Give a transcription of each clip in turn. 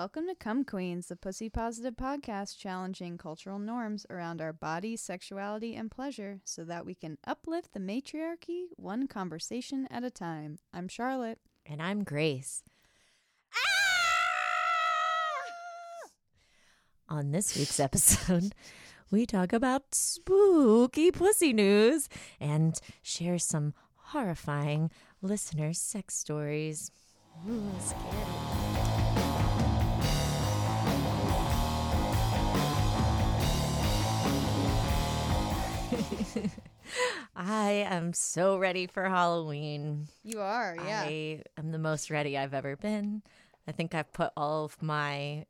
Welcome to Come Queens, the pussy positive podcast challenging cultural norms around our body, sexuality, and pleasure so that we can uplift the matriarchy one conversation at a time. I'm Charlotte. And I'm Grace. Ah! On this week's episode, we talk about spooky pussy news and share some horrifying listener sex stories. Ooh, scary. I am so ready for Halloween. You are, yeah. I am the most ready I've ever been. I think I've put all of my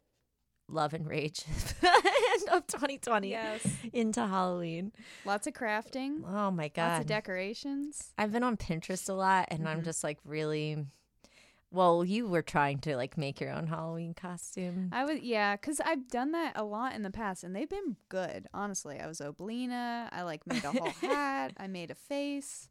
love and rage of 2020 Yes. into Halloween. Lots of crafting, Oh my lots god. of decorations. I've been on Pinterest a lot and I'm mm-hmm. just like really well, you were trying to like make your own Halloween costume. I was, yeah, because I've done that a lot in the past and they've been good, honestly. I was Oblina. I like made a whole hat. I made a face.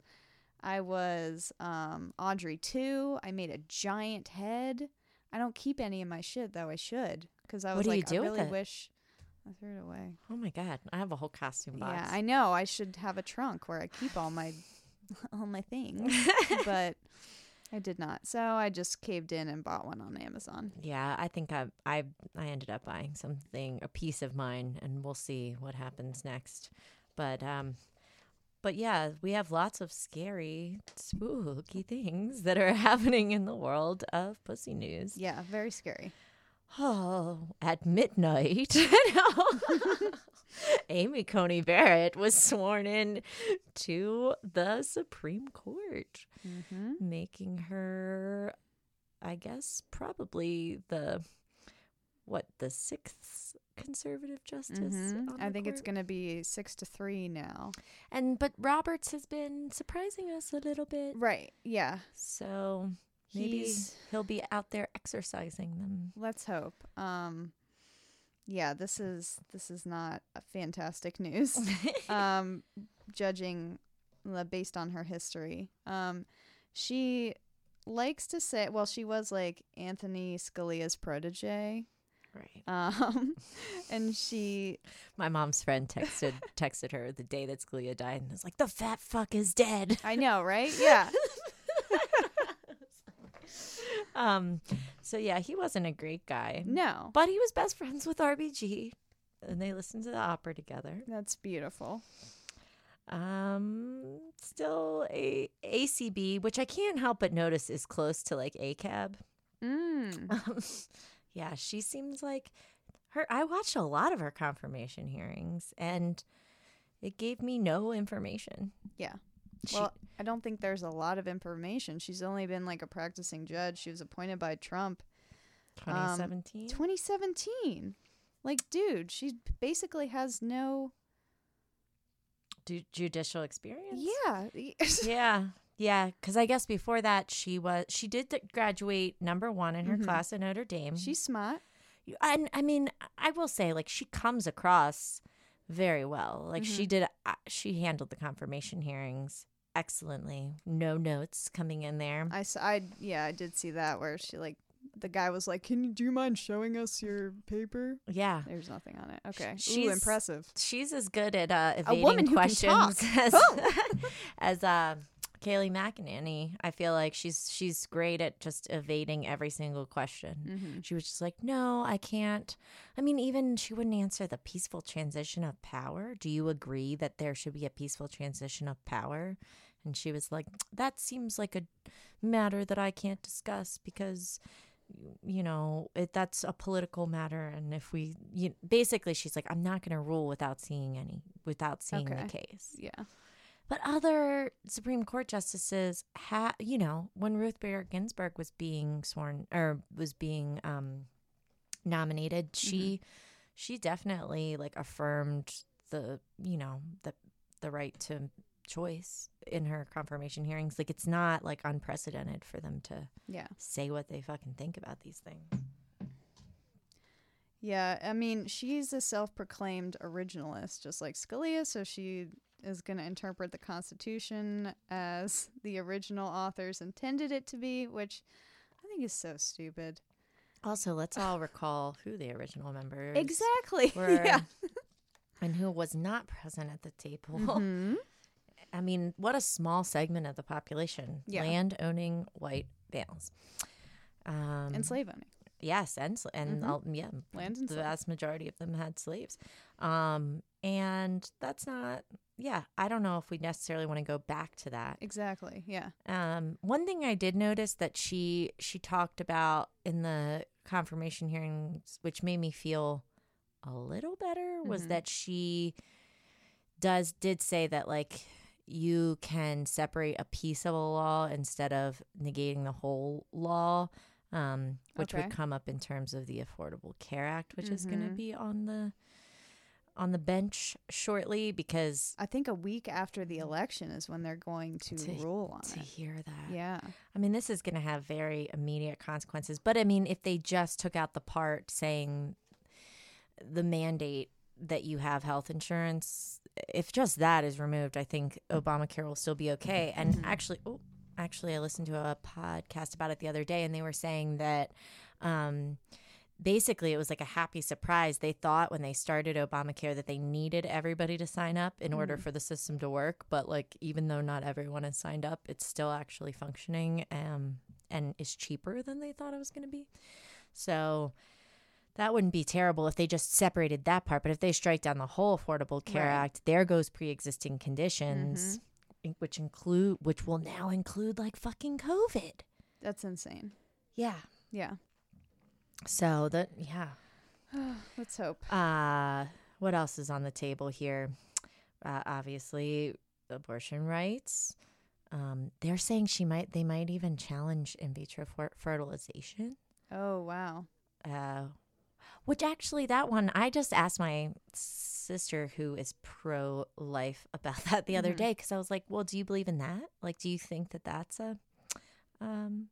I was um, Audrey II. I made a giant head. I don't keep any of my shit though. I should because I What was do you like, do I really it? wish I threw it away. Oh my god, I have a whole costume box. Yeah, I know. I should have a trunk where I keep all my all my things, but I did not. So I just caved in and bought one on Amazon. Yeah, I think I I I ended up buying something a piece of mine and we'll see what happens next. But um but yeah, we have lots of scary, spooky things that are happening in the world of pussy news. Yeah, very scary. Oh, at midnight, Amy Coney Barrett was sworn in to the Supreme Court, Mm-hmm. making her, I guess, probably the what the sixth conservative justice. Mhm. on I think it's going to be six to three now. And but Roberts has been surprising us a little bit, Right. Yeah. so maybe He's- he'll be out there exercising them. Let's hope. Um, yeah. This is this is not a fantastic news. um, judging uh, based on her history. Um, she likes to say, well, she was like Anthony Scalia's protege. Right. Um, and she My mom's friend texted texted her the day that Scalia died and was like, "The fat fuck is dead." I know, right? Yeah. Um, so yeah, he wasn't a great guy, No. but he was best friends with RBG, and they listened to the opera together. That's beautiful. Um, still a ACB, which I can't help but notice is close to like ACAB. Mm. Um, yeah, she seems like her. I watched a lot of her confirmation hearings, and it gave me no information. Yeah. She- Well, I don't think there's a lot of information. She's only been like a practicing judge. She was appointed by Trump um, 2017. 2017. Like, dude, she basically has no. Ju- judicial experience. Yeah. yeah, yeah. Because I guess before that, she was she did graduate number one in her mm-hmm. class at Notre Dame. She's smart. and I mean, I will say, like, she comes across very well. Like, she mm-hmm. did. Uh, she handled the confirmation hearings excellently. No notes coming in there. I, s- I- yeah, I did see that where she like the guy was like, "Can you do you mind showing us your paper?" Yeah. There's nothing on it. Okay. Ooh, she's- impressive. She's as good at uh, evading woman who can questions talk. as as uh, Kayleigh McEnany. I feel like she's she's great at just evading every single question. Mm-hmm. She was just like, "No, I can't." I mean, even she wouldn't answer the peaceful transition of power. Do you agree that there should be a peaceful transition of power? And she was like, "That seems like a matter that I can't discuss because." you know it, that's a political matter and if we you, basically she's like i'm not going to rule without seeing any without seeing Okay. the case Yeah. But other supreme court justices ha you know when ruth bader ginsburg was being sworn or was being um nominated she she definitely like affirmed the you know the the right to choice in her confirmation hearings like it's not like unprecedented for them to Yeah. say what they fucking think about these things. Yeah, I mean, she's a self-proclaimed originalist, just like Scalia. So she is going to interpret the Constitution as the original authors intended it to be, which I think is so stupid. Also, let's all recall who the original members Exactly. were yeah. and who was not present at the table. Mhm. I mean, what a small segment of the population. Yeah. Land owning white males. Um, And slave owning. Yes, and sl- and Mhm. yeah, Land and the slave. vast majority of them had slaves. Um, and that's not. Yeah, I don't know if we necessarily want to go back to that. Exactly. Yeah. Um, one thing I did notice that she she talked about in the confirmation hearings, which made me feel a little better, was Mhm. that she does did say that like you can separate a piece of a law instead of negating the whole law, um, which Okay. would come up in terms of the Affordable Care Act, which is going to be on the on the bench shortly because I think a week after the election is when they're going to, To- rule on it. to it. hear that Yeah. I mean, this is going to have very immediate consequences. But I mean, if they just took out the part saying the mandate that you have health insurance, if just that is removed, I think Obamacare will still be okay. And Mhm. actually, oh, actually, I listened to a podcast about it the other day, and they were saying that. Um, Basically, it was like a happy surprise. They thought when they started Obamacare that they needed everybody to sign up in order Mhm. for the system to work. But like, even though not everyone has signed up, it's still actually functioning um, and is cheaper than they thought it was going to be. So that wouldn't be terrible if they just separated that part. But if they strike down the whole Affordable Care Right. Act, there goes pre-existing conditions, in- which include, which will now include like fucking COVID. That's insane. Yeah. Yeah. So that yeah. Let's hope. Uh, what else is on the table here? Uh, obviously, abortion rights. Um, they're saying she might. They might even challenge in vitro fer- fertilization. Oh, wow. Uh, which actually, that one I just asked my sister, who is pro life, about that the other Mhm. day because I was like, "Well, do you believe in that? Like, do you think that that's a um?"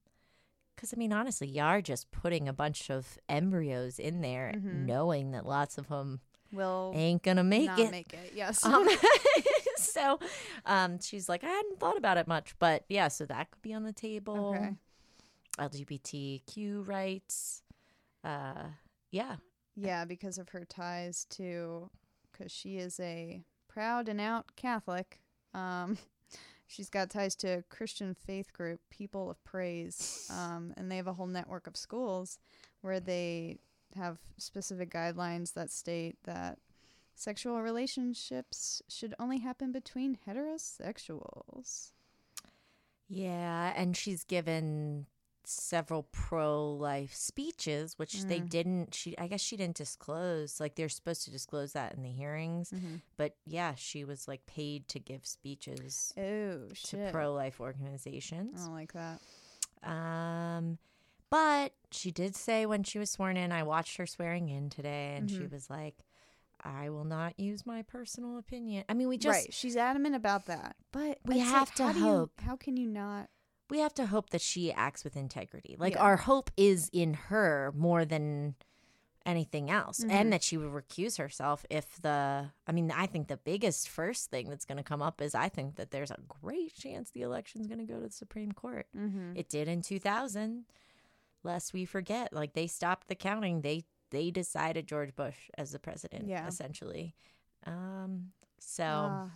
Because I mean, honestly, you are just putting a bunch of embryos in there, Mhm. knowing that lots of them Will ain't gonna make not it. make it. Yes. Um, so, um, she's like, I hadn't thought about it much, but yeah, so that could be on the table. okay. LGBTQ rights. Uh, yeah, Yeah, because of her ties to, because she is a proud and out Catholic. Um, she's got ties to a Christian faith group, People of Praise, um, and they have a whole network of schools where they have specific guidelines that state that sexual relationships should only happen between heterosexuals. yeah, and she's given several pro-life speeches, which they Mm. didn't. She, I guess, she didn't disclose. Like they're supposed to disclose that in the hearings, Mm-hmm. but yeah, she was like paid to give speeches Oh to pro-life organizations. I don't like that. Um, but she did say when she was sworn in, I watched her swearing in today, and she Mhm. was like, I will not use my personal opinion. I mean, we just right, she's adamant about that, but We it's like, have to do you- hope. how can you not? We have to hope that she acts with integrity. Like Yeah. our hope is in her more than anything else, Mhm. and that she would recuse herself if the. I mean, I think the biggest first thing that's going to come up is I think that there's a great chance the election's going to go to the Supreme Court. Mm-hmm. It did in 2000. Lest we forget, like they stopped the counting. They they decided George Bush as the president, Yeah. essentially. Um, so Ah,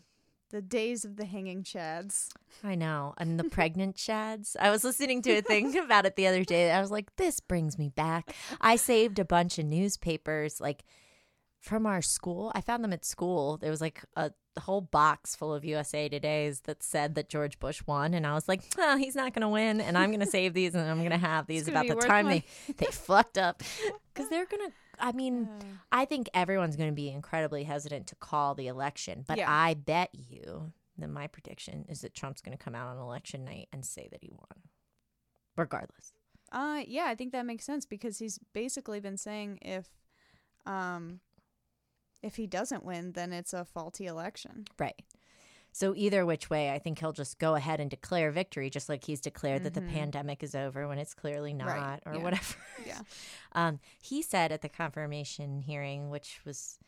the days of the hanging chads. I know, and the pregnant chads. I was listening to a thing about it the other day. I was like, this brings me back. I saved a bunch of newspapers, like from our school. I found them at school. There was like a whole box full of USA Today's that said that George Bush won, and I was like, well, he's not going to win, and I'm going to save these, and I'm going to have these about the time my- they they fucked up, because they're gonna. I mean, Uh, I think everyone's going to be incredibly hesitant to call the election, but Yeah. I bet you that my prediction is that Trump's going to come out on election night and say that he won, regardless. uh, yeah, I think that makes sense because he's basically been saying if, um, if he doesn't win, then it's a faulty election. Right. So either which way, I think he'll just go ahead and declare victory, just like he's declared that the Mhm. pandemic is over when it's clearly not, Right, or yeah. whatever. Yeah. Um, he said at the confirmation hearing, which was,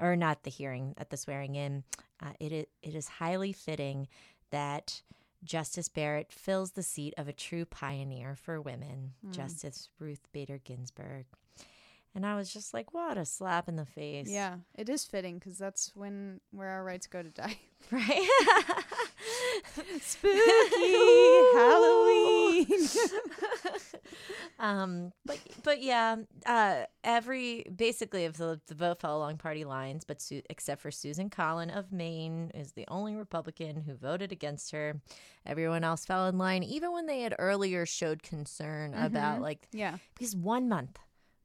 or not the hearing, at the swearing in, uh, it, it is highly fitting that Justice Barrett fills the seat of a true pioneer for women, Mm. Justice Ruth Bader Ginsburg. And I was just like, what a slap in the face. Yeah, it is fitting because that's when where our rights go to die. Right? Spooky Halloween. um, but but yeah, uh, every basically if the, the vote fell along party lines, but Su- except for Susan Collin of Maine is the only Republican who voted against her. Everyone else fell in line, even when they had earlier showed concern about like yeah, because one month,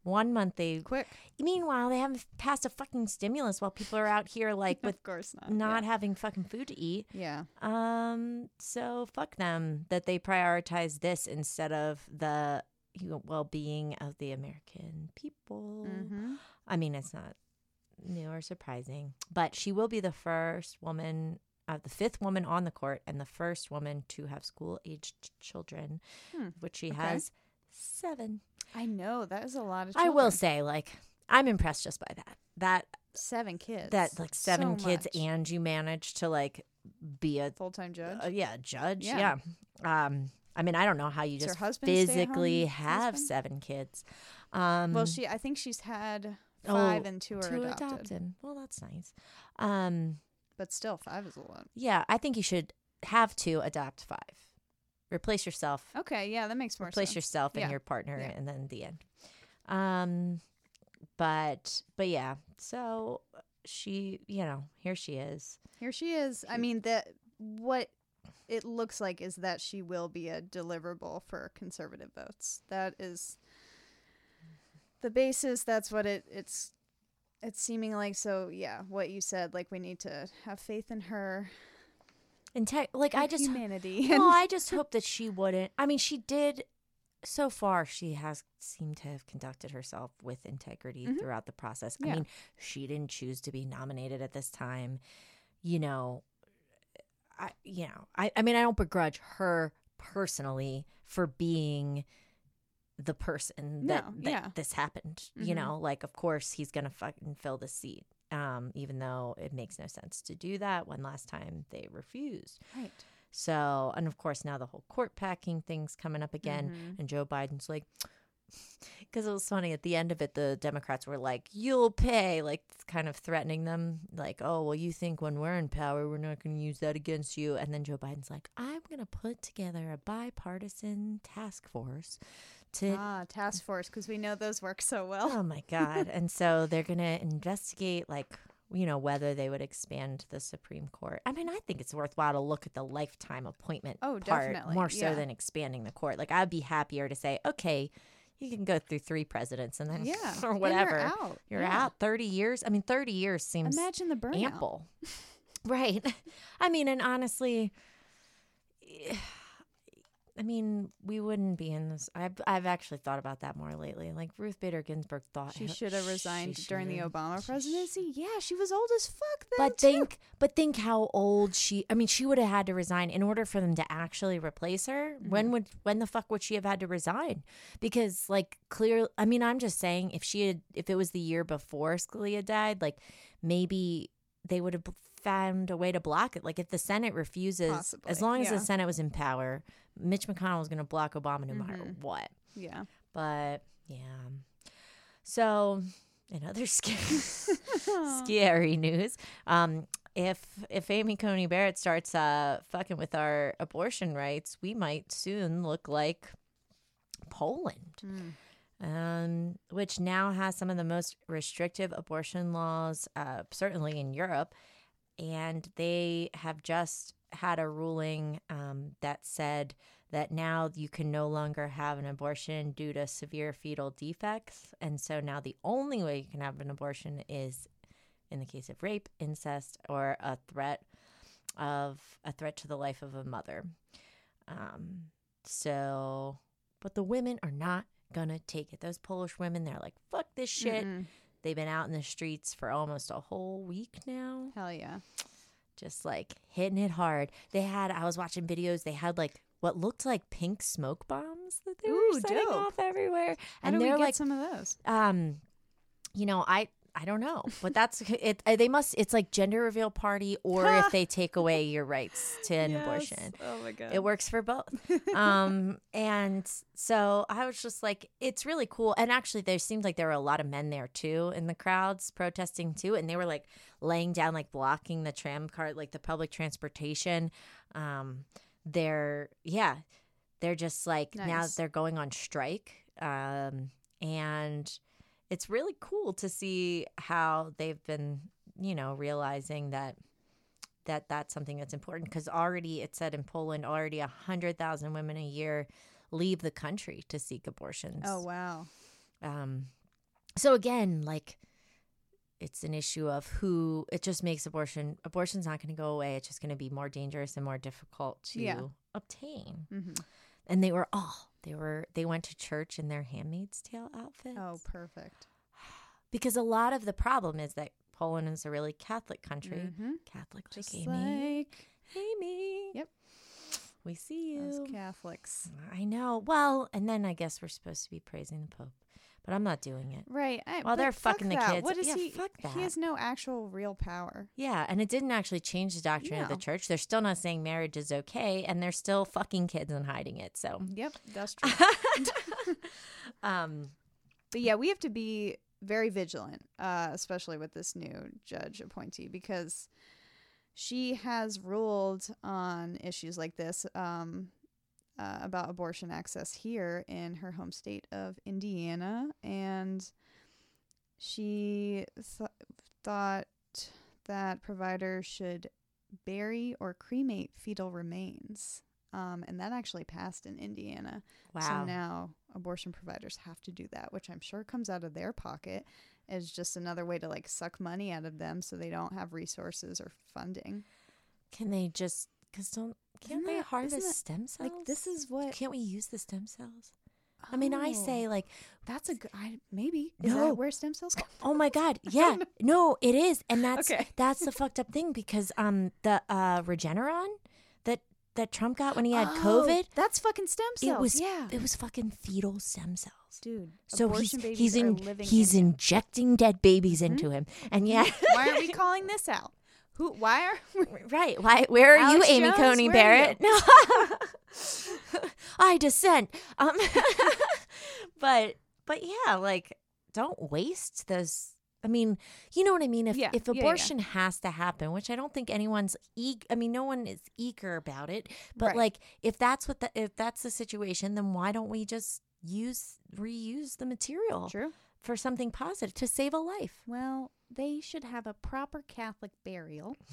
one month they. quick. Meanwhile, they haven't passed a fucking stimulus while people are out here like with of course not. not having fucking food to eat. Yeah. Um, so fuck them that they prioritize this instead of the you know, well-being of the American people. Mm-hmm. I mean, it's not new or surprising, but she will be the first woman, uh, the fifth woman on the court, and the first woman to have school-aged children, Hmm, which she okay. has seven. I know that is a lot of. I will say, like, I'm impressed just by that. That seven kids. that like seven So kids, much. and you managed to like be a full time judge. uh, yeah, judge. Yeah. Yeah. Um, I mean, I don't know how you Does just husband stay at physically have Husband? seven kids. Um, well, she. I think she's had oh, five and two are two adopted. adopted. Well, that's nice. Um, But still, five is a lot. yeah, I think you should have to adopt five. Replace yourself. Okay, yeah, that makes more Replace sense. yourself and Yeah. your partner, Yeah. and then the end. Um, but but yeah, so she, you know, here she is. Here she is. I mean, that what it looks like is that she will be a deliverable for conservative votes. That is the basis. That's what it it's it's seeming like. So yeah, what you said, like we need to have faith in her. And like I just humanity. well, I just hope that she wouldn't. I mean, she did. So far, she has seemed to have conducted herself with integrity Mhm. throughout the process. Yeah. I mean, she didn't choose to be nominated at this time. You know, I you know, I I mean, I don't begrudge her personally for being the person that, No, that yeah. this happened. You Mhm. know, like of course he's gonna fucking fill the seat. Um, even though it makes no sense to do that when last time they refused. right. So, and of course, now the whole court packing thing's coming up again. Mhm. And Joe Biden's like, because it was funny at the end of it, the Democrats were like, you'll pay, like kind of threatening them, like, oh, well, you think when we're in power, we're not going to use that against you. And then Joe Biden's like, I'm going to put together a bipartisan task force to. Ah, task force because we know those work so well. Oh my God. and so they're going to investigate, like, you know, whether they would expand the Supreme Court. I mean, I think it's worthwhile to look at the lifetime appointment Oh, part definitely, more so yeah. than expanding the court. Like, I'd be happier to say, okay, you can go through three presidents and then, Yeah, or then you're whatever. out. You're Yeah. out 30 years. I mean, 30 years seems Imagine the burnout. ample. right. I mean, and honestly, I mean, we wouldn't be in this. I've I've actually thought about that more lately. Like Ruth Bader Ginsburg thought She should have resigned during the. Obama presidency. Yeah, she was old as fuck then. But too. think, but think how old she. I mean, she would have had to resign in order for them to actually replace her. Mm-hmm. When would, when the fuck would she have had to resign? Because, like, clear. I mean, I'm just saying, if she had, if it was the year before Scalia died, like, maybe they would have found a way to block it. Like, if the Senate refuses, Possibly, as long as yeah. the Senate was in power, Mitch McConnell was going to block Obama no matter Mhm. what. yeah. But yeah, so in other scary, scary news, um, if if Amy Coney Barrett starts uh fucking with our abortion rights, we might soon look like Poland, Mm. um, which now has some of the most restrictive abortion laws, uh, certainly in Europe, and they have just had a ruling um, that said that now you can no longer have an abortion due to severe fetal defects. And so now the only way you can have an abortion is in the case of rape, incest, or a threat of a threat to the life of a mother. Um, so, but the women are not gonna take it. Those Polish women, they're like, fuck this shit. Mm-mm. They've been out in the streets for almost a whole week now Hell yeah. just like hitting it hard. They had I was watching videos, they had like what looked like pink smoke bombs that they Ooh, were setting dope. off everywhere. How and do we they're get like some of those? um you know, I I don't know, but that's it. uh, They must. It's like gender reveal party, or if they take away your rights to an abortion. Oh my god. It works for both. um, and so I was just like, it's really cool. And actually, there seemed like there were a lot of men there too in the crowds protesting too, and they were like laying down, like blocking the tram cart, like the public transportation. Um, they're yeah, they're just like now they're going on strike. Um, and it's really cool to see how they've been, you know, realizing that that that's something that's important because already it said in Poland already a hundred thousand women a year leave the country to seek abortions. oh wow. Um, so again, like it's an issue of who it just makes abortion abortion's not going to go away. It's just going to be more dangerous and more difficult to Yeah. obtain. hmm And they were all they were they went to church in their handmaid's tale outfits. Oh, perfect. because a lot of the problem is that Poland is a really Catholic country. Mhm. Catholic like Just Amy. like Amy. Yep. We see those you. Catholics. I know. Well, and then I guess we're supposed to be praising the Pope, but I'm not doing it. Right. I, While they're fucking the that. kids. What is Yeah, he? fuck that. He has no actual real power. Yeah, and it didn't actually change the doctrine of the church. They're still not saying marriage is okay, and they're still fucking kids and hiding it. So, Yep, that's true. um, But yeah, we have to be very vigilant, uh, especially with this new judge appointee, because she has ruled on issues like this um, uh, about abortion access here in her home state of Indiana. And she th- thought that providers should bury or cremate fetal remains. Um, and that actually passed in Indiana. wow. So now abortion providers have to do that, which I'm sure comes out of their pocket as just another way to like suck money out of them so they don't have resources or funding. Can they just? Because don't can't they harvest that- stem cells? Like this is what Can't we use the stem cells? I mean, I Oh, say like, that's a good I, maybe is No. where stem cells come oh my god, yeah, no, it is, and that's Okay. that's the fucked up thing because um the uh Regeneron that that Trump got when he had Oh, COVID, That's fucking stem cells. it was yeah. it was fucking fetal stem cells. Dude, So he's he's in living he's in injecting dead babies into him, and yet Why are we calling this out? Who why are we right why where are Alex you Amy Jones, Coney Barrett? No, I dissent. Um, but but yeah, like don't waste those. I mean, you know what I mean. If Yeah, if yeah, yeah. abortion has to happen, which I don't think anyone's eager. I mean, no one is eager about it. But Right. like, if that's what the if that's the situation, then why don't we just use reuse the material True. For something positive to save a life? Well, they should have a proper Catholic burial.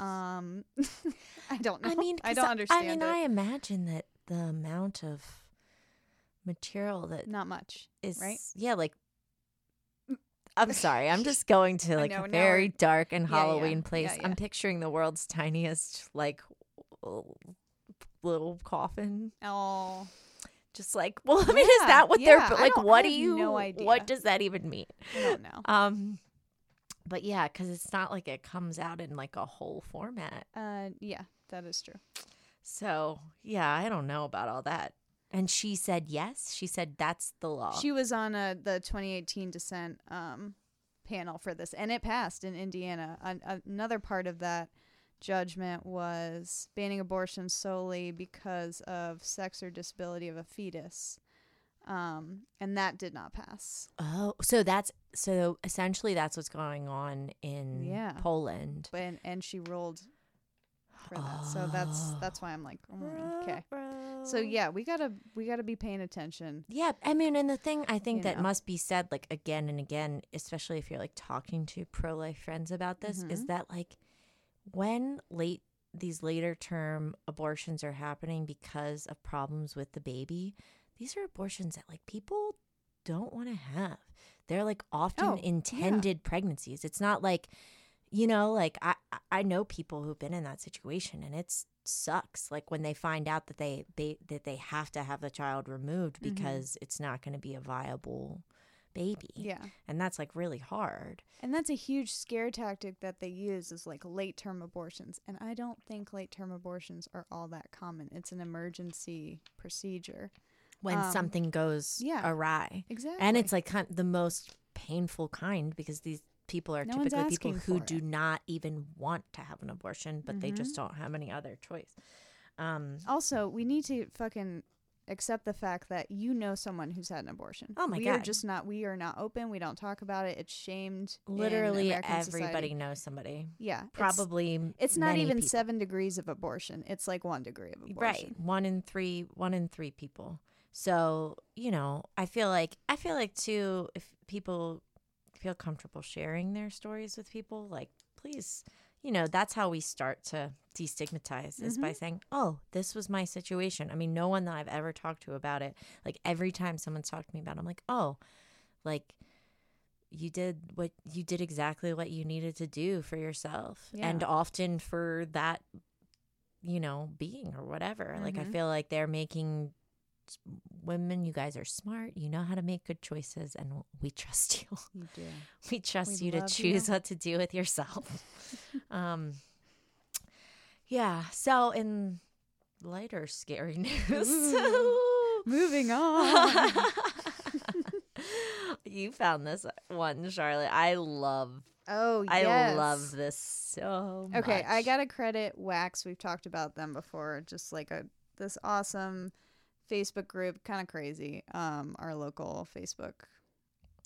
Um, I don't know. I mean, I don't understand. I mean, it. I imagine that the amount of material that not much, is right? yeah, like. I'm sorry. I'm just going to like know, a very dark and Yeah, yeah, Halloween place. yeah, I'm picturing the world's tiniest like little coffin. Oh, Just like, well, I mean, is that what yeah, they're like? What do you? no idea. What does that even mean? I don't know. Um, but yeah, because it's not like it comes out in like a whole format. Uh, yeah, that is true. So yeah, I don't know about all that. And she said yes. She said that's the law. She was on uh, the 2018 dissent um, panel for this, and it passed in Indiana. An- another part of that judgment was banning abortion solely because of sex or disability of a fetus, um, and that did not pass. oh, so that's so essentially that's what's going on in Yeah. Poland. And, and she ruled for that, so that's Oh. that's why I'm like, mm, okay. So yeah, we gotta we gotta be paying attention. Yeah, I mean, and the thing I think You that know. must be said, like again and again, especially if you're like talking to pro life friends about this, is Mhm. that like when late these later term abortions are happening because of problems with the baby, these are abortions that like people don't want to have. They're like often Oh, yeah. intended pregnancies. It's not like, you know, like I I- know people who've been in that situation and it's sucks like when they find out that they, they that they have to have the child removed Mhm. because it's not going to be a viable baby Yeah. and that's like really hard And that's a huge scare tactic that they use is like late term abortions. And I don't think late term abortions are all that common. It's an emergency procedure. when Um, something goes yeah. awry Exactly. and it's like kind the most painful kind because these people are No typically people who do it. not even want to have an abortion, but they Mhm. just don't have any other choice. Um, Also, we need to fucking accept the fact that you know someone who's had an abortion. Oh my we are just not. We are not open. We don't talk about it. It's shamed. literally everybody society. knows somebody. Yeah, Probably. m- It's, not even people. seven degrees of abortion. It's like one degree of abortion. Right. One in three one in three people. So, you know, I feel like I feel like too if people feel comfortable sharing their stories with people, like please, you know, that's how we start to destigmatize is by saying, "Oh, this was my situation." I mean, no one that I've ever talked to about it, like every time someone's talked to me about it, I'm like, "Oh, like you did what you did exactly what you needed to do for yourself." yeah. And often for that you know, being or whatever. Like I Mhm. feel like they're making women, you guys are smart. You know how to make good choices and we trust you. You do. we trust We you to choose you. what to do with yourself. um Yeah, so in lighter scary news. Ooh. Moving on. you found this one, Charlotte. I love oh, I love this so much. Okay, I gotta credit Wax. We've talked about them before. Just like a this awesome Facebook group, kind of crazy. Um, our local Facebook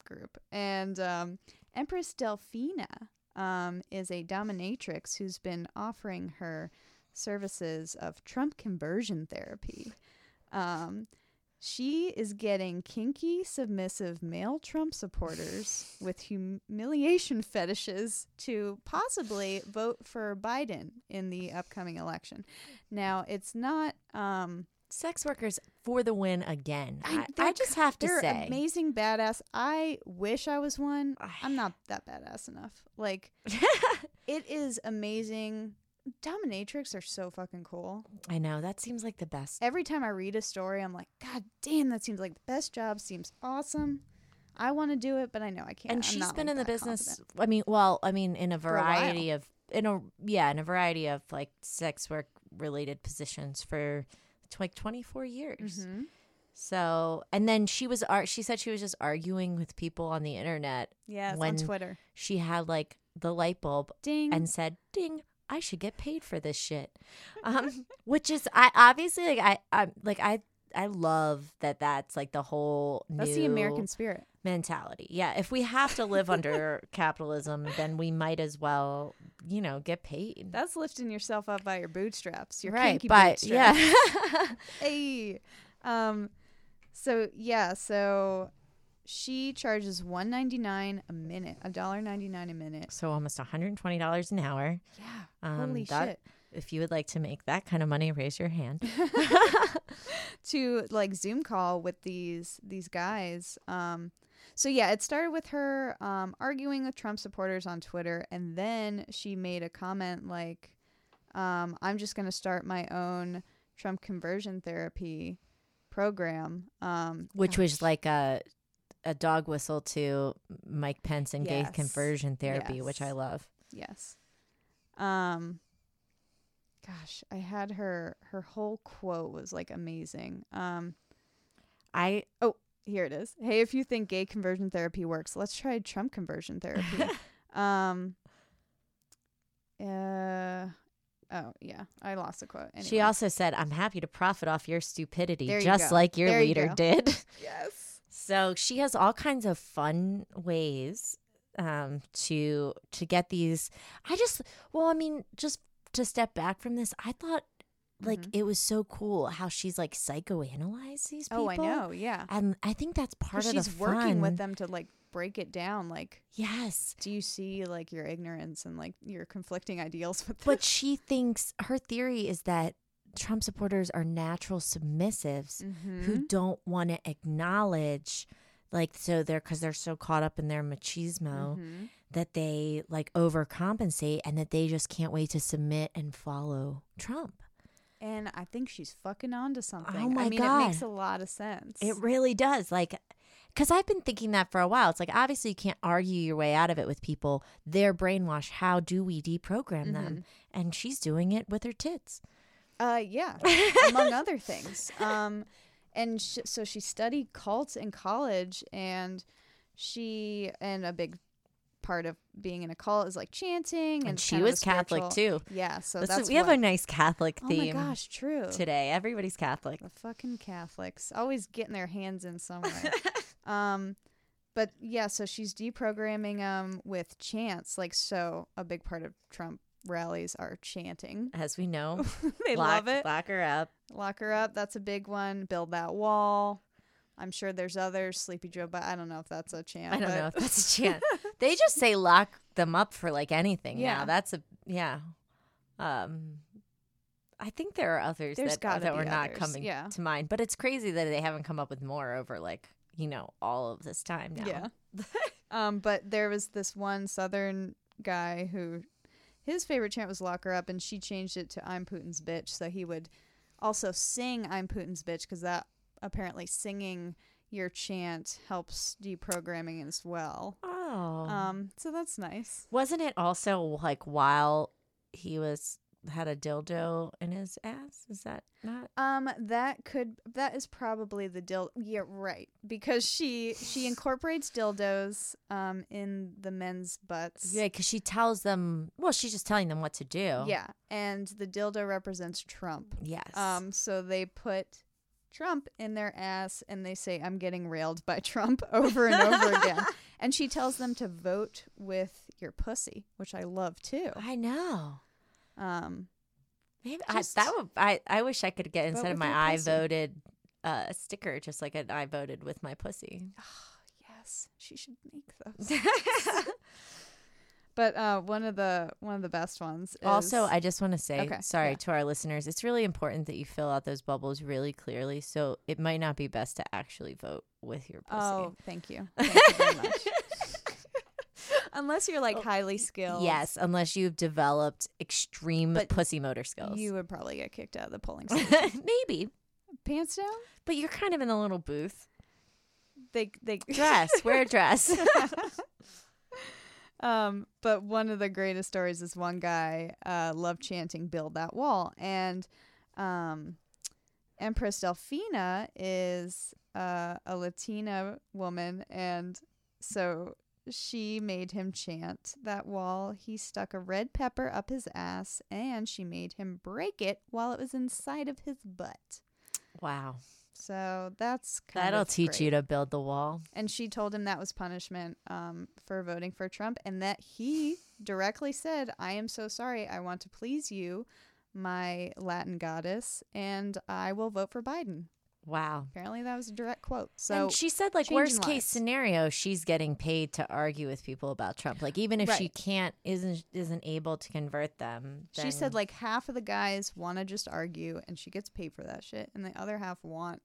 group, and um, Empress Delphina um is a dominatrix who's been offering her services of Trump conversion therapy. Um. She is getting kinky, submissive male Trump supporters with humiliation fetishes to possibly vote for Biden in the upcoming election. Now, it's not. Um, sex workers for the win again. I- I, just have to they're say. amazing badass. I wish I was one. I'm not that badass enough. Like, it is amazing. Dominatrix are so fucking cool. I know that seems like the best. Every time I read a story, I'm like, God damn, that seems like the best job. Seems awesome. I want to do it, but I know I can't. and I'm she's been like, in the business. confident. I mean, well, I mean, in a a variety of in a yeah, in a variety of like sex work related positions for t- like 24 years. Mhm. So, and then she was ar- she said she was just arguing with people on the internet. Yes, When- on Twitter. She had like the light bulb Ding. and said, "Ding, I should get paid for this shit," um, which is I obviously like I I'm like I I love that that's like the whole That's the American spirit. mentality. Yeah, if we have to live under capitalism, then we might as well, you know, get paid. That's lifting yourself up by your bootstraps. Your right, but bootstraps. yeah, hey. Um so yeah, so she charges one ninety nine a minute, a dollar ninety nine a minute. so almost one hundred and twenty dollars an hour. Yeah. Um, Holy that- shit. If you would like to make that kind of money, raise your hand. to like Zoom call with these these guys. Um so yeah, it started with her um arguing with Trump supporters on Twitter and then she made a comment like um I'm just going to start my own Trump conversion therapy program. Um Which was like a a dog whistle to Mike Pence and gay conversion therapy, which I love. Yes. Um gosh, I had her her whole quote was like amazing. Um I oh, here it is. Hey, if you think gay conversion therapy works, let's try Trump conversion therapy. um uh oh, yeah. I lost the quote. Anyway. She also said, "I'm happy to profit off your stupidity, you just go. like your There leader go. did." Yes. So she has all kinds of fun ways um, to to get these. I just, well, I mean, just to step back from this, I thought like Mhm. it was so cool how she's like psychoanalyze these people. Oh, I know. Yeah. and I think that's part of she's the working with them to like break it down like Yes, do you see like your ignorance and like your conflicting ideals with but she thinks her theory is that Trump supporters are natural submissives mm-hmm. who don't want to acknowledge like so they're because they're so caught up in their machismo Mhm. That they like overcompensate and that they just can't wait to submit and follow Trump. And I think she's fucking onto something. Oh my I mean, it makes a lot of sense. It really does. Like, because I've been thinking that for a while. It's like, obviously, you can't argue your way out of it with people. They're brainwashed. How do we deprogram them? And she's doing it with her tits. Uh, yeah, among other things. Um, and sh- so she studied cults in college, and she and a big part of being in a cult is like chanting, and, And she kind of a was Catholic too. Yeah, so Listen, that's we have a nice Catholic oh my theme gosh, true. today. Everybody's Catholic. The fucking Catholics always getting their hands in somewhere. um, but yeah, so she's deprogramming um with chants. Like so, a big part of Trump rallies are chanting. As we know, they lock, love it. Lock her up. Lock her up. That's a big one. Build that wall. I'm sure there's others. Sleepy Joe, but I don't know if that's a chant. I don't but- know if that's a chant. they just say lock them up for like anything Yeah. now. That's a yeah. Um I think there are others There's that, that be were not coming yeah. to mind. But it's crazy that they haven't come up with more over like, you know, all of this time now. Yeah. um, but there was this one Southern guy who his favorite chant was "Lock her up," and she changed it to "I'm Putin's bitch," so he would also sing "I'm Putin's bitch" because that apparently singing your chant helps deprogramming as well. Oh. Um, so that's nice. Wasn't it also like while he was had a dildo in his ass? Is that not? Um, that could that is probably the dill. Yeah, right. Because she she incorporates dildos um in the men's butts. Yeah, because she tells them. Well, she's just telling them what to do. Yeah, and the dildo represents Trump. Yes. Um, so they put Trump in their ass and they say, I'm getting railed by Trump over and over again. And she tells them to vote with your pussy, which I love too. I know. Um, Maybe I, that would. I, I wish I could get instead of my I pussy. voted uh, sticker, just like an I voted with my pussy. yes, she should make those. But uh, one of the one of the best ones. Is, also, I just want to say, Okay, sorry yeah. to our listeners. It's really important that you fill out those bubbles really clearly. So it might not be best to actually vote with your pussy. oh, thank you, thank you very much. Unless you're like highly skilled, Yes, unless you've developed extreme But pussy motor skills. you would probably get kicked out of the polling station. Maybe, Pants down? but you're kind of in a little booth. They they Dress, wear a dress. Um, but one of the greatest stories is one guy uh, loved chanting "Build that wall," and um, Empress Delfina is uh, a Latina woman, and so she made him chant that wall. He stuck a red pepper up his ass, and she made him break it while it was inside of his butt. wow, So that's kind that'll teach you to build the wall. And she told him that was punishment um, for voting for Trump, and that he directly said, I am so sorry. I want to please you, my Latin goddess, and I will vote for Biden. Wow. Apparently, that was a direct quote. So, and she said, like worst case scenario, she's getting paid to argue with people about Trump. Like even if she can't, isn't isn't able to convert them. she said, like, half of the guys want to just argue, and she gets paid for that shit, and the other half want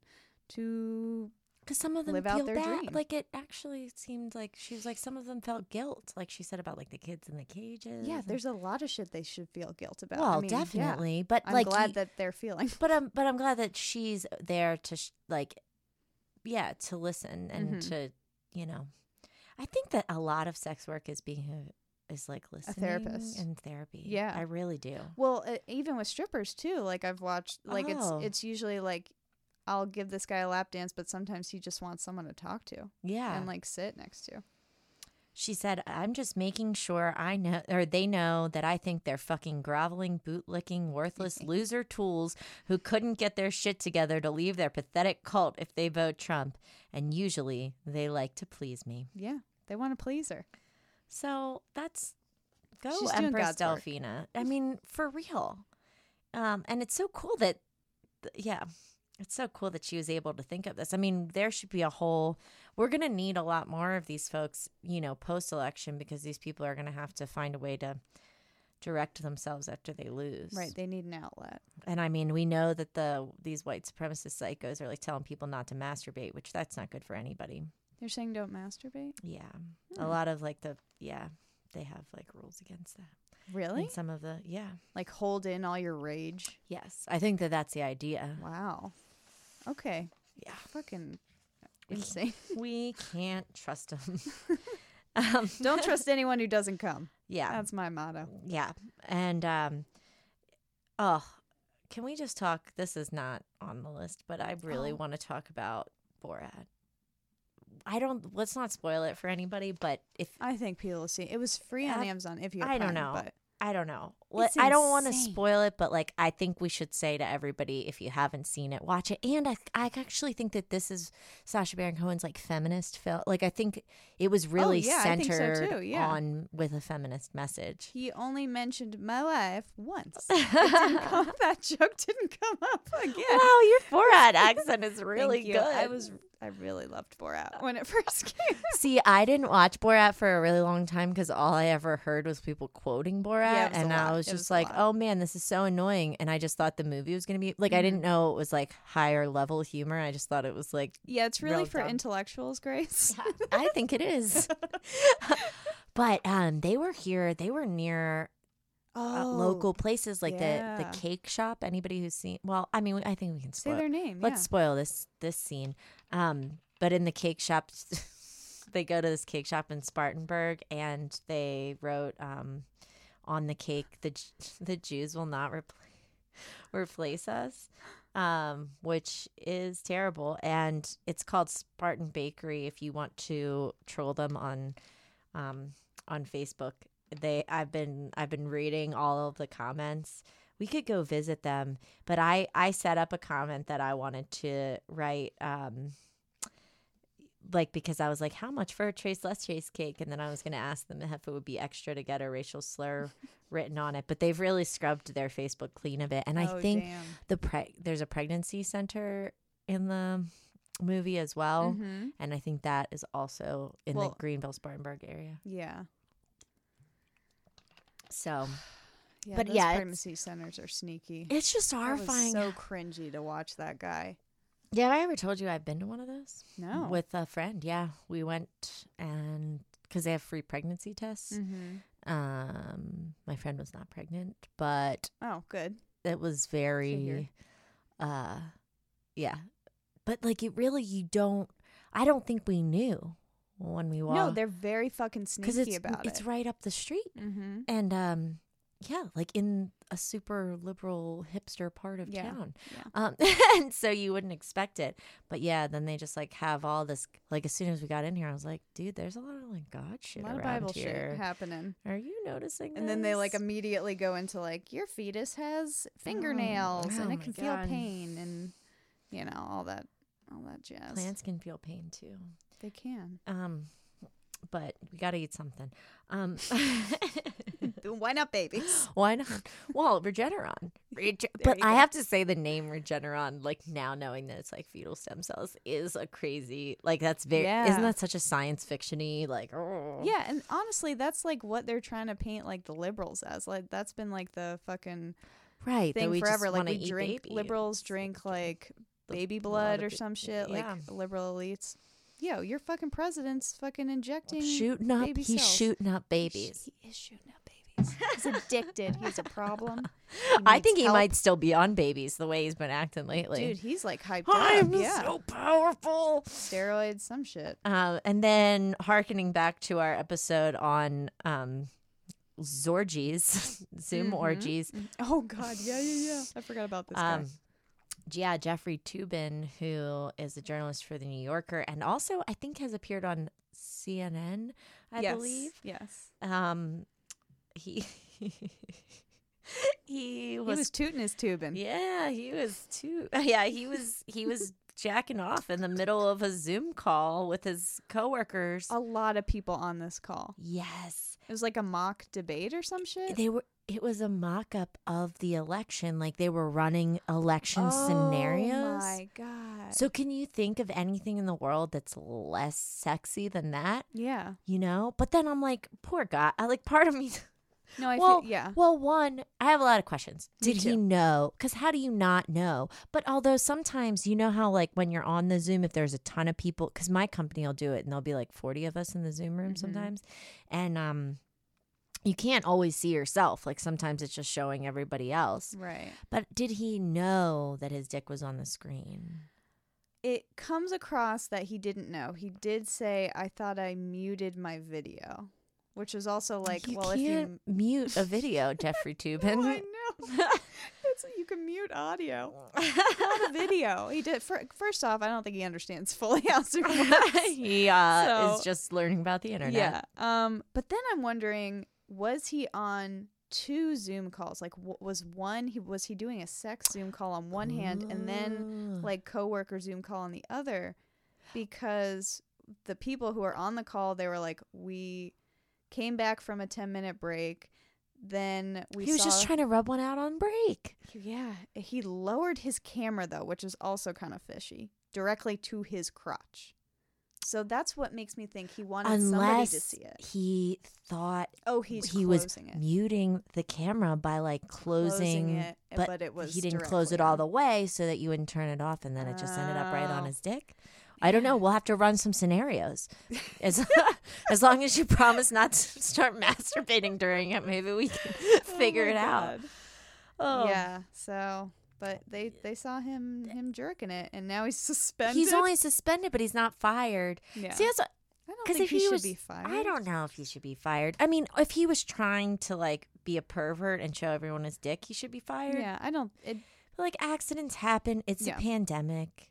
to. Because some of them live feel out their bad. dream. Like it actually seemed like she was like some of them felt guilt. Like she said about like the kids in the cages. Yeah, there's a lot of shit they should feel guilt about. well, I mean, yeah, definitely. But I'm like, glad that they're feeling. but I'm but I'm glad that she's there to sh- like, yeah, to listen and Mhm. to you know, I think that a lot of sex work is being a, is like listening a therapist. and therapy. Yeah. I really do. Well, uh, even with strippers too. Like I've watched, like Oh. it's it's usually like I'll give this guy a lap dance, but sometimes he just wants someone to talk to Yeah. and like sit next to. She said, I'm just making sure I know, or they know that I think they're fucking groveling, bootlicking, worthless loser tools who couldn't get their shit together to leave their pathetic cult if they vote Trump. And usually they like to please me. Yeah, they want to please her. So that's go She's Empress God's work. Delphina. I mean, for real. Um, and it's so cool that, th- yeah, it's so cool that she was able to think of this. I mean, there should be a whole. We're gonna need a lot more of these folks, you know, post election because these people are gonna have to find a way to direct themselves after they lose. Right, they need an outlet. And I mean, we know that the these white supremacist psychos are like telling people not to masturbate, which that's not good for anybody. They're saying don't masturbate. Yeah, Hmm. a lot of like the yeah, they have like rules against that. Really? And some of the yeah, Like hold in all your rage. yes, I think that that's the idea. Wow. Okay. Yeah, Fucking insane. we can't trust them. um, don't trust anyone who doesn't come. yeah, That's my motto. yeah, and um, oh, can we just talk? This is not on the list, but I really Oh. want to talk about Borat. I don't. Let's not spoil it for anybody. But if I think people will see. It was free on Uh, Amazon if you. I don't know. But I don't know. It's I don't want to spoil it, but like I think we should say to everybody if you haven't seen it, watch it. And I, I actually think that this is Sacha Baron Cohen's like feminist film. Like I think it was oh, really Oh, yeah, so centered too, yeah. on with a feminist message. he only mentioned my wife once. Come, that joke didn't come up again. Wow, your Borat accent is really good. I was. I really loved Borat when it first came. See, I didn't watch Borat for a really long time because all I ever heard was people quoting Borat, Yeah, it was a and I. was It just was like, "Oh man, this is so annoying." And I just thought the movie was gonna be like, I didn't know it was like higher level humor. I just thought it was like, Yeah, it's really Real for dumb. intellectuals, Grace. I think it is. but um, they were here. They were near uh, local places like the Oh, yeah. the cake shop. Anybody who's seen? Well, I mean, I think we can Say their name. Let's yeah. spoil this this scene. Um, but in the cake shop, they go to this cake shop in Spartanburg, and they wrote um, on the cake, "the the Jews will not repl- replace us," um, which is terrible. And it's called Spartan Bakery. If you want to troll them on um, on Facebook, they I've been I've been reading all of the comments we could go visit them but i i set up a comment that i wanted to write um like because i was like how much for a trace less trace cake and then i was going to ask them if it would be extra to get a racial slur written on it but they've really scrubbed their facebook clean of it and i Oh, think damn. the pre- there's a pregnancy center in the movie as well Mhm. and i think that is also in Well- the greenville spartanburg area Yeah. so Yeah, But those yeah, pregnancy centers are sneaky. it's just horrifying so cringy to watch that guy. Yeah have i ever told you i've been to one of those No. with a friend. Yeah, we went and because they have free pregnancy tests. mm-hmm. Um, my friend was not pregnant, but Oh, good. it was very, uh, yeah. But like it really, you don't. I don't think we knew when we walked. No, they're very fucking sneaky it's about it's it. It's right up the street, Mm-hmm. and um, yeah, like in a super liberal hipster part of Yeah, town. yeah. Um, and so you wouldn't expect it. But yeah, then they just like have all this. Like as soon as we got in here, I was like, dude, there's a lot of like God shit A lot of around Bible here. shit happening. Are you noticing? And then they like immediately go into like your fetus has fingernails oh and my it can feel pain and you know all that all that jazz. plants can feel pain too. They can. Um, but we got to eat something. Um, Why not babies? why not? Well, Regeneron. Rege- but I go. have to say the name Regeneron, like now knowing that it's like fetal stem cells, is a crazy. Like that's very. Yeah. Isn't that such a science fictiony? Like, oh. Yeah, and honestly, that's like what they're trying to paint like the liberals as. Like that's been like the fucking right. thing forever. Like we eat drink babies. liberals drink like baby blood blood or some shit. yeah. Like liberal elites. Yo, your fucking president's fucking injecting shooting up. He's cells. shooting up babies. He is shooting up babies. He's addicted. He's a problem. I think he help. might still be on babies the way he's been acting lately. Dude, he's like hyped I'm up. Yeah. so powerful. Steroids, some shit. Um, and then harkening back to our episode on um, Zorgies, Zoom Mhm. orgies. Oh God, yeah, yeah, yeah. I forgot about this guy. Um, yeah, Jeffrey Toobin, who is a journalist for the New Yorker, and also I think has appeared on CNN, I yes, believe. Yes. Um, he he He was, was tooting his tubing. yeah, he was too. Yeah, he was he was jacking off in the middle of a Zoom call with his coworkers. A lot of people on this call. Yes. It was like a mock debate or some shit. They were it was a mock-up of the election like they were running election Oh scenarios. Oh my god. So can you think of anything in the world that's less sexy than that? yeah. You know? But then I'm like, poor guy. I like part of me No, I well, feel yeah. Well, one, I have a lot of questions. Did he know? Because how do you not know? But although sometimes you know how, like, when you're on the Zoom, if there's a ton of people, because my company will do it, and there'll be like 40 of us in the Zoom room Mhm. sometimes, and um, you can't always see yourself. Like sometimes it's just showing everybody else. Right. But did he know that his dick was on the screen? It comes across that he didn't know. He did say, "I thought I muted my video," which is also like, you well, if you mute a video, Jeffrey Toobin. Oh, I know. it's you can mute audio, not a video. He did. For, first off, I don't think he understands fully how Zoom works. he uh, So- is just learning about the internet. Yeah. Um. But then I'm wondering, was he on two Zoom calls? Like, w- was one he was he doing a sex Zoom call on one hand and then like coworker Zoom call on the other? Because the people who were on the call, they were like, we came back from a 10 minute break. Then we he was just trying to rub one out on break. yeah, he lowered his camera though, which is also kind of fishy, directly to his crotch. So that's what makes me think he wanted somebody to see it. he thought Oh, he's he was it. muting the camera by like closing, it, but, but it was he didn't close it all the way so that you wouldn't turn it off, and then it just ended up right on Oh. his dick. I don't know. We'll have to run some scenarios. As as long as you promise not to start masturbating during it, maybe we can oh figure Oh my it out. Oh. Yeah. So, but they they saw him him jerking it, and now he's suspended. He's only suspended, but he's not fired. yeah. See, that's what- I don't 'cause think if he, he should was- be fired. I don't know if he should be fired. I mean, if he was trying to like be a pervert and show everyone his dick, he should be fired. Yeah, I don't. It, But, like accidents happen. It's Yeah. a pandemic.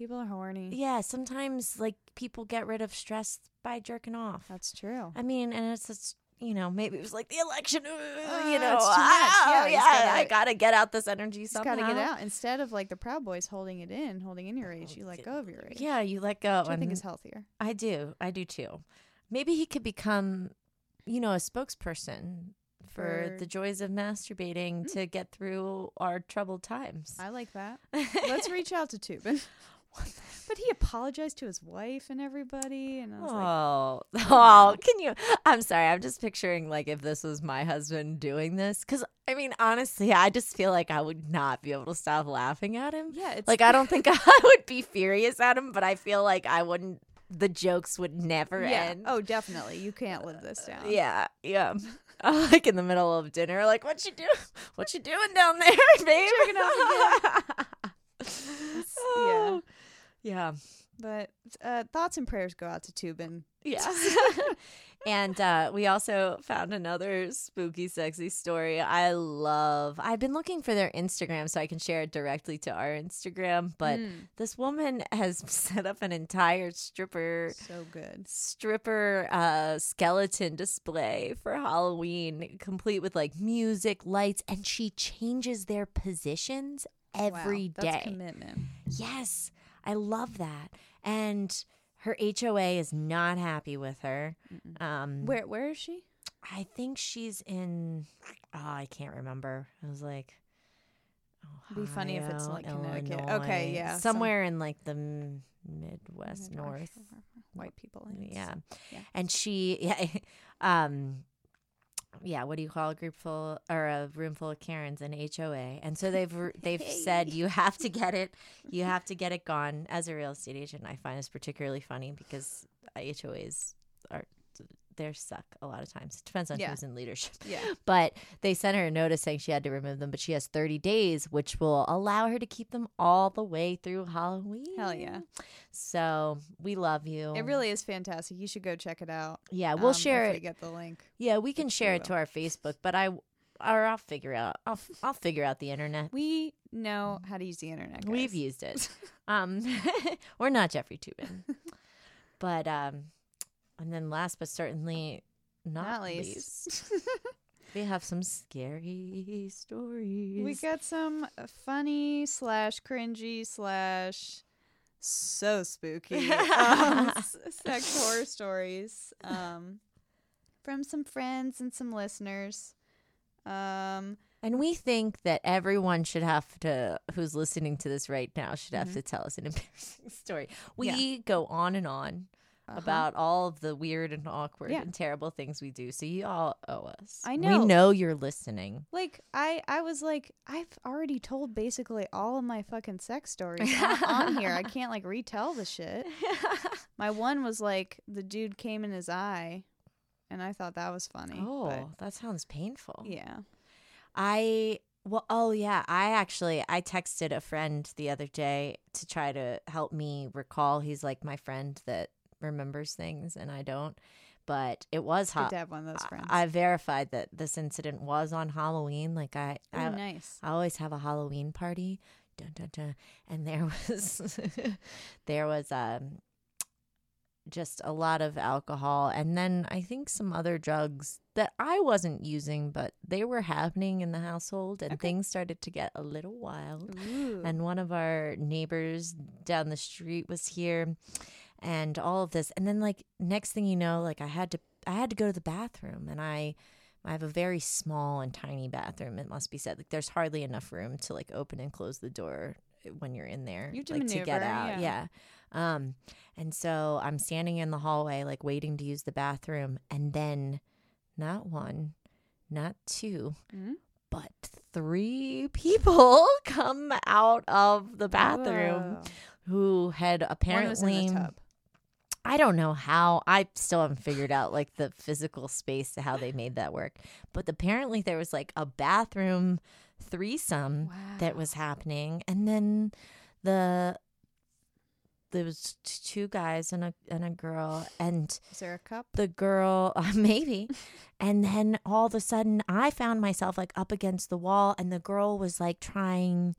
People are horny. Yeah, sometimes like people get rid of stress by jerking off. That's true. I mean, and it's just you know maybe it was like the election. uh, Uh, you know, it's too much. ah, Yeah, yeah, gotta- I gotta get out this energy somehow. gotta get out instead of like the Proud Boys holding it in, holding in your age. You let go of your age. Yeah, you let go. I think is healthier. I do. I do too. Maybe he could become, you know, a spokesperson for, For- the joys of masturbating to get through our troubled times. I like that. Let's reach out to Toobin. but he apologized to his wife and everybody, and I was like, Oh, oh, can you? I'm sorry. I'm just picturing like if this was my husband doing this. Cause I mean, honestly, I just feel like I would not be able to stop laughing at him. yeah, it's Like, I don't think I would be furious at him, but I feel like I wouldn't, the jokes would never yeah. end. Oh, definitely. You can't live this uh, down. Yeah, yeah. like in the middle of dinner, like, what you do? What you doing down there, babe? Jerking off Oh, yeah, But uh, thoughts and prayers go out to Toobin. yeah. and uh, we also found another spooky, sexy story. I love. I've been looking for their Instagram so I can share it directly to our Instagram, but Mm, this woman has set up an entire stripper so good. stripper uh skeleton display for Halloween, complete with like music, lights, and she changes their positions every wow, day. That's commitment. yes, I love that. And her HOA is not happy with her. Um, Where where is she? I think she's in. Oh, I can't remember. I was like. It'd be funny if it's, Ohio, like, Connecticut. Illinois, Okay, yeah, some- somewhere in like the m- Midwest, North. White people. Yeah. Yeah. And she yeah um yeah, what do you call a group full or a room full of Karens an HOA? And so they've they've said you have to get it, you have to get it gone. As a real estate agent, I find this particularly funny because HOAs they suck a lot of times. It depends on Yeah. who's in leadership. Yeah. But they sent her a notice saying she had to remove them, but she has 30 days, which will allow her to keep them all the way through Halloween. Hell yeah. So we love you. It really is fantastic. You should go check it out. Yeah, we'll um, share it. Get the link. Yeah, we can share it to our Facebook, but I or I'll figure out. I'll I'll figure out the internet. We know how to use the internet. Guys. We've used it. Um, we're not Jeffrey Toobin, but um, and then last but certainly not, Not least, least. we have some scary stories. we got some funny slash cringy slash so spooky um, sex horror stories um, from some friends and some listeners. Um, and we think that everyone should have to, who's listening to this right now, should have Mhm. to tell us an embarrassing story. We Yeah. go on and on. Uh-huh. about all of the weird and awkward Yeah. and terrible things we do. So you all owe us. I know. We know. you're listening. like I, I was like, I've already told basically all of my fucking sex stories on, on here. I can't like retell the shit. My one was like the dude came in his eye, and I thought that was funny. oh, but that sounds painful. yeah. I well, oh yeah, I actually I texted a friend the other day to try to help me recall. He's like my friend that remembers things and I don't. but it was hot. to have one of those friends. I verified that this incident was on Halloween. Like I, oh, I, nice. I always have a Halloween party. Dun, dun, dun. And there was there was um just a lot of alcohol and then I think some other drugs that I wasn't using but they were happening in the household and Okay. things started to get a little wild. Ooh. And one of our neighbors down the street was here and all of this and then like next thing you know like I had to I had to go to the bathroom and I I have a very small and tiny bathroom. It must be said. Like there's hardly enough room to like open and close the door when you're in there, You like to get out. yeah. Yeah. Um, and so I'm standing in the hallway, like waiting to use the bathroom, and then not one, not two, Mhm. but three people come out of the bathroom Whoa. who had One was in apparently. I don't know how. I still haven't figured out like the physical space to how they made that work. But apparently there was like a bathroom threesome that was happening, and then the there was two guys and a and a girl, and Is there a cup? the girl uh, maybe, and then all of a sudden I found myself like up against the wall, and the girl was like trying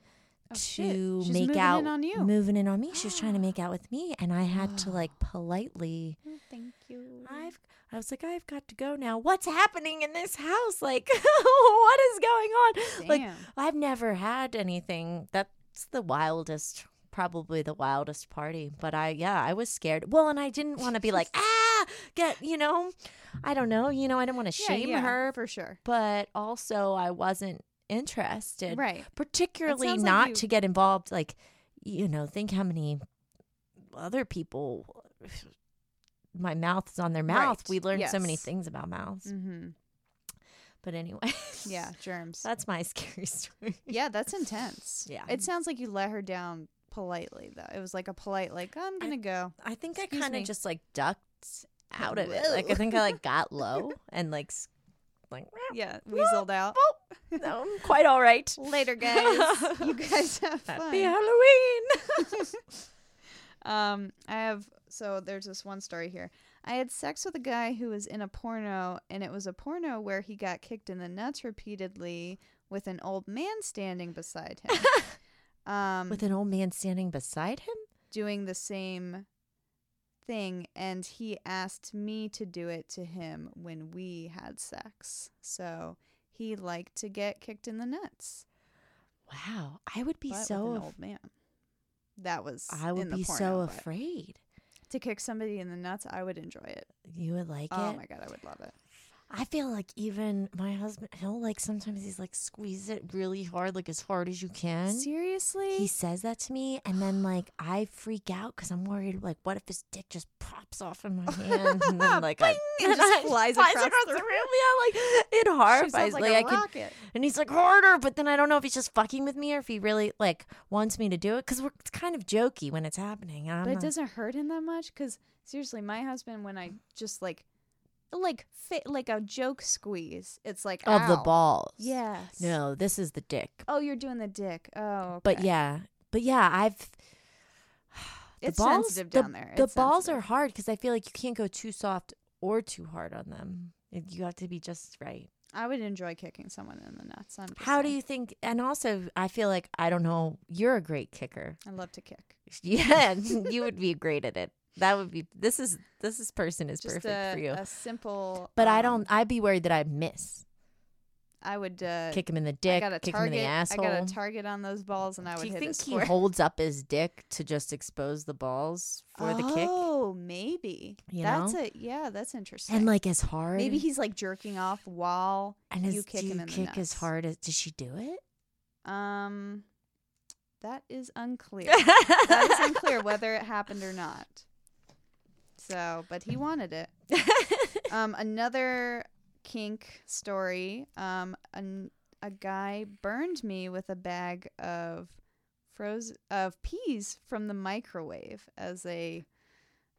Oh, to make out moving in on me. She was trying to make out with me, and I had to like politely. Oh, thank you. I've I was like, I've got to go now. What's happening in this house? Like, what is going on? Like, I've never had anything. That's the wildest, probably the wildest party. But I, yeah, I was scared. Well, and I didn't want to be like, ah, get, you know, I don't know, you know, I didn't want to Yeah, shame yeah, her, for sure. but also I wasn't interested Right. particularly sounds like not you- to get involved like you know think how many other people my mouth is on their mouth Right. we learned so many things about mouths Mm-hmm. but anyway Yeah, germs. that's my scary story yeah, that's intense. Yeah. It sounds like you let her down politely though. It was like a polite like, I'm gonna go. i think i kind of just like ducked out of it like i think i like got low and like like Yeah, weaseled out. no, I'm quite all right Later guys. you guys have fun. happy halloween Um, I have so there's this one story here. I had sex with a guy who was in a porno, and it was a porno where he got kicked in the nuts repeatedly with an old man standing beside him. um, with an old man standing beside him doing the same thing, and he asked me to do it to him when we had sex. So he liked to get kicked in the nuts, wow i would be but so with an af- old man. That was i would be porno, so afraid to kick somebody in the nuts. I would enjoy it. You would like Oh it? Oh my god, I would love it. I feel like even my husband, he'll like sometimes he's like squeeze it really hard, like as hard as you can. Seriously? He says that to me, and then like I freak out because I'm worried. Like, what if his dick just pops off in my hand, and then like I, It just flies across the room? Yeah, like it horrifies. Like, like, I rocket. and he's like harder, but then I don't know if he's just fucking with me or if he really like wants me to do it because it's kind of jokey when it's happening. But it doesn't hurt him that much because seriously, my husband, when I just like, like, fit like a joke squeeze, it's like of the balls. Yes. No, this is the dick. Oh, you're doing the dick. Oh, But yeah, but yeah, I've the it's balls, sensitive the, down there. The It's balls are hard because I feel like you can't go too soft or too hard on them. You have to be just right. I would enjoy kicking someone in the nuts. How do you think? And also, I feel like I don't know. You're a great kicker. I love to kick. Yeah, you would be great at it. That would be. This is this is person is Just perfect a, for you. a simple. But I um, don't. I'd be worried that I'd miss. I would uh, Kick him in the dick. a Kick target. him in the asshole. I got a target on those balls, and I would do you think he holds up his dick to just expose the balls for the kick? Oh, maybe. You that's know? it. Yeah, that's interesting. And like as hard. maybe he's like jerking off while and you as, kick him in the kick as hard as. did she do it? Um, that is unclear. that is unclear whether it happened or not. So, but he wanted it. Um, another kink story. Um, an, a guy burned me with a bag of frozen of peas from the microwave as a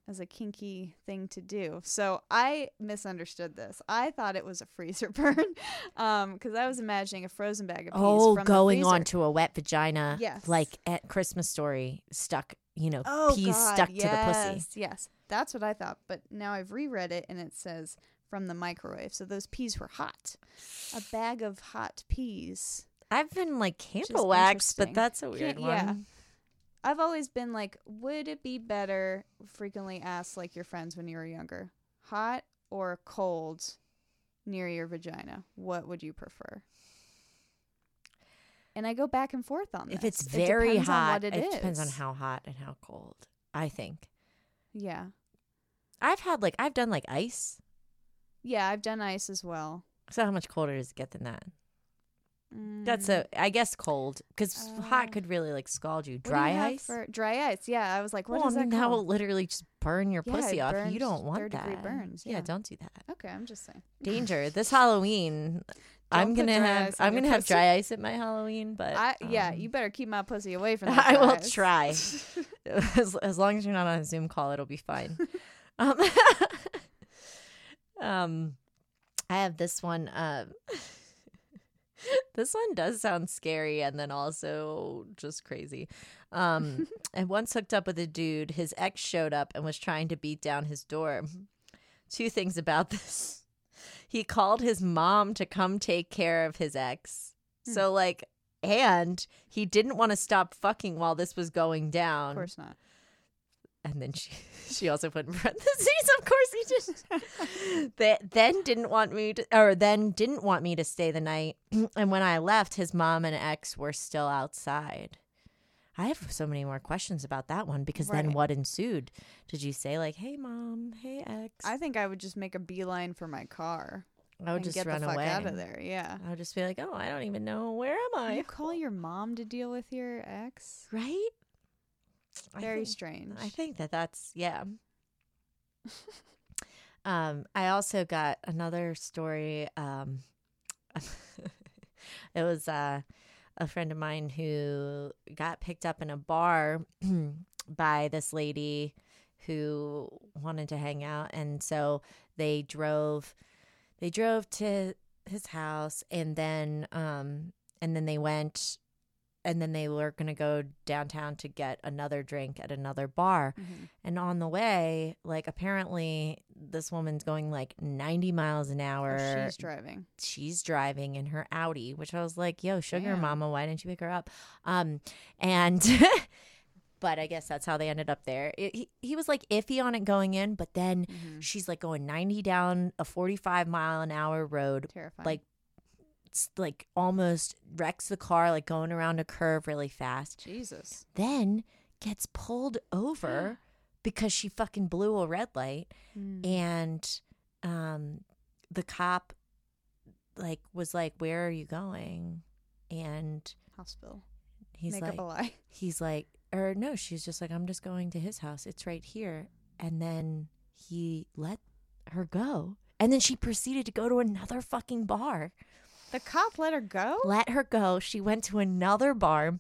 as a kinky thing to do. So I misunderstood this. I thought it was a freezer burn, um, because I was imagining a frozen bag of peas. Oh, going the freezer. on to a wet vagina. Yes. like at Christmas Story, stuck. You know, Oh, peas God, stuck yes, to the pussy. Yes, That's what I thought. But now I've reread it and it says from the microwave. So those peas were hot. A bag of hot peas. I've been like candle wax, but that's a weird Can't- one. yeah. I've always been like, would it be better? Frequently asked like your friends when you were younger, hot or cold near your vagina. What would you prefer? And I go back and forth on this. If it's It very on hot, it, it depends on how hot and how cold. I think Yeah, I've had like I've done like ice. yeah. I've done ice as well. So how much colder does it get than that? That's Mm, a I guess cold because Uh, hot could really like scald you. Dry you ice. for dry ice? Yeah, I was like, what well, is I mean, that that will literally just burn your Yeah, pussy off. You don't want third degree that. burns, Yeah. yeah. don't do that. Okay, I'm just saying. Danger. This Halloween, I'm Don't put gonna have I'm gonna have pussy. dry ice at my Halloween, but I yeah, um, you better keep my pussy away from that. I will ice. try. as, as long as you're not on a Zoom call, it'll be fine. Um, um, I have this one. Um, this one does sound scary and then also just crazy. Um, I once hooked up with a dude. His ex showed up and was trying to beat down his door. Two things about this. He called his mom to come take care of his ex. Hmm. So like and he didn't want to stop fucking while this was going down. Of course not. And then she she also put in parentheses, of course he did. that then didn't want me to or then didn't want me to stay the night. and when I left, his mom and ex were still outside. I have so many more questions about that one because then what ensued? Did you say like, "Hey mom, hey ex"? I think I would just make a beeline for my car I would just run away. out of there. Yeah. I would just be like, "Oh, I don't even know where am I?" You call your mom to deal with your ex? right? I Very think- strange. I think that that's yeah. um, I also got another story. Um, it was uh, a friend of mine who got picked up in a bar by this lady who wanted to hang out, and so they drove. They drove to his house, and then um, and then they went and then they were going to go downtown to get another drink at another bar. Mhm. And on the way, like apparently this woman's going like 90 miles an hour. Oh, she's driving. She's driving in her Audi, which I was like, "Yo, sugar Damn. mama, why didn't you pick her up?" Um and but I guess that's how they ended up there. It, he, he was like iffy on it going in, but then Mhm. she's like going 90 down a 45 mile an hour road Terrifying. like like almost wrecks the car like going around a curve really fast Jesus. then gets pulled over because she fucking blew a red light Mm. and um the cop like was like where are you going and Hospital. he's Make like up a lie. he's like or no she's just like i'm just going to his house it's right here and then he let her go and then she proceeded to go to another fucking bar The cop let her go? let her go. She went to another bar,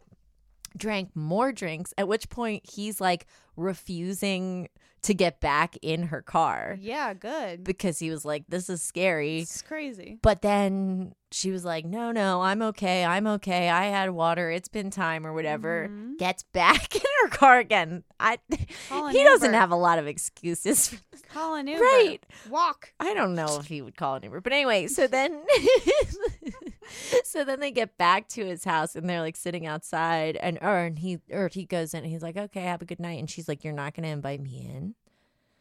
drank more drinks, at which point he's like refusing to get back in her car Yeah, good. because he was like, This is scary. It's crazy. But then she was like, No, no, I'm okay. I'm okay. I had water. It's been time or whatever. Mhm. Gets back in her car again. I Call he doesn't Uber. have a lot of excuses. Call an Uber. Right. Walk. I don't know if he would call an Uber, but anyway, so then, so then they get back to his house and they're like sitting outside, and or and he or he goes in and he's like, "Okay, have a good night," and she's like, "You're not going to invite me in."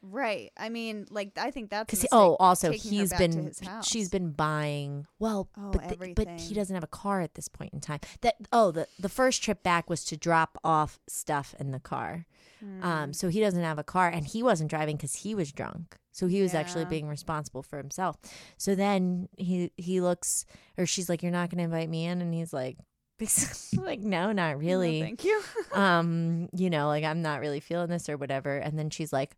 Right. I mean, like I think that's Because oh, also he's been she's been buying well, Oh, but the- but he doesn't have a car at this point in time. That oh the the first trip back was to drop off stuff in the car. Hmm. Um, so he doesn't have a car, and he wasn't driving because he was drunk. So he was actually being responsible for himself. So then he he looks, or she's like, "You're not going to invite me in," and he's like, "Like, no, not No, really. thank you. um, you know, like I'm not really feeling this or whatever." And then she's like,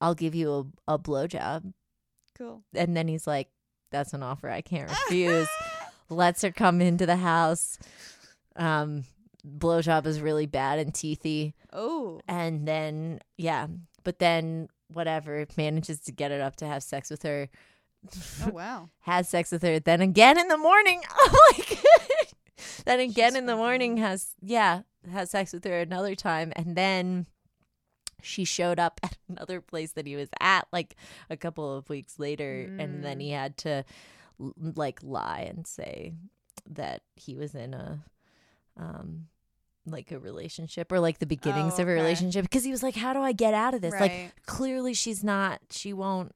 "I'll give you a a blowjob," cool. and then he's like, "That's an offer I can't refuse." Lets her come into the house. Um, blowjob is really bad and teethy Oh. and then yeah but then whatever manages to get it up to have sex with her Oh wow. has sex with her then again in the morning. Oh my god then again She's in the morning has yeah has sex with her another time and then she showed up at another place that he was at like a couple of weeks later and then he had to like lie and say that he was in a um like a relationship or like the beginnings Oh, of a relationship because he was like how do i get out of this like clearly she's not she won't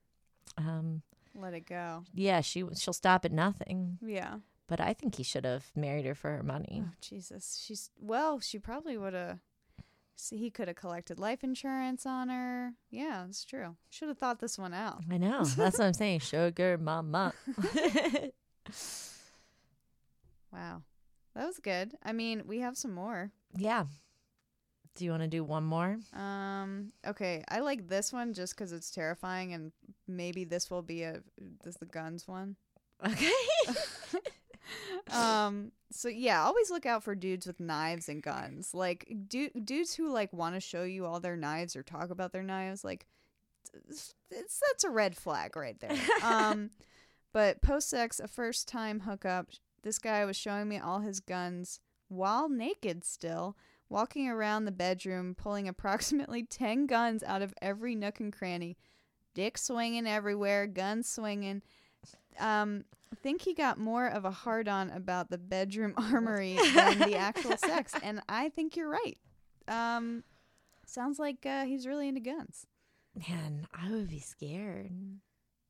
um Let it go. yeah she she'll stop at nothing Yeah. but i think he should have married her for her money Oh Jesus. She's well. She probably would have. See, he could have collected life insurance on her. Yeah, it's true. Should have thought this one out. i know that's what i'm saying sugar mama Wow, that was good. I mean, we have some more. Yeah do you want to do one more Um. Okay, I like this one just because it's terrifying, and maybe this will be a this the guns one. okay um so yeah always look out for dudes with knives and guns like du- dudes who like want to show you all their knives or talk about their knives like it's, it's that's a red flag right there um but post sex a first time hookup this guy was showing me all his guns while naked still walking around the bedroom pulling approximately 10 guns out of every nook and cranny. Dick swinging everywhere guns swinging. Um I think he got more of a hard on about the bedroom armory than the actual sex and i think you're right. Um sounds like uh, he's really into guns. Man i would be scared.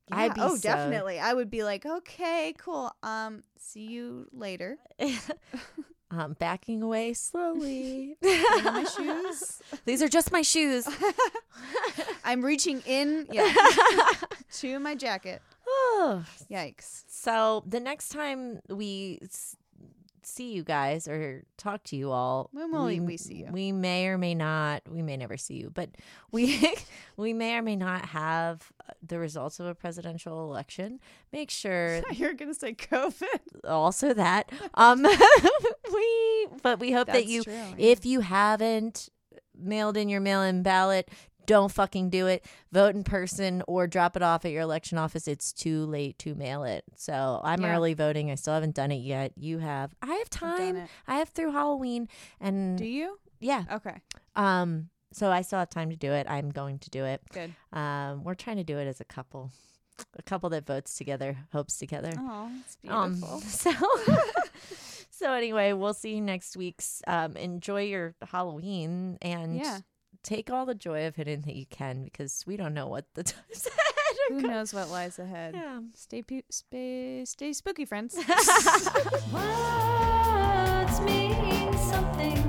Yeah, I'd be oh so- definitely. I would be like okay cool um see you later um backing away slowly. My shoes? These are just my shoes. I'm reaching in yeah to my jacket. Oh, yikes. So the next time we see you guys or talk to you all When will we see you? we may or may not we may never see you but we we may or may not have the results of a presidential election make sure you're gonna say covid also that um we but we hope that you true, yeah. if you haven't mailed in your mail-in ballot don't fucking do it vote in person or drop it off at your election office it's too late to mail it. So i'm Yeah. early voting. I still haven't done it yet. You have. I have time. i have through halloween and do you? Yeah. Okay. Um so i still have time to do it. I'm going to do it. Good. Um we're trying to do it as a couple a couple that votes together hopes together. Oh it's um, beautiful. so, so anyway, we'll see you next week's. Um, enjoy your Halloween and Yeah take all the joy of hidden that you can because we don't know what the time's ahead. Who knows what lies ahead? Yeah. Stay, pu- stay, stay spooky, friends. Mean something.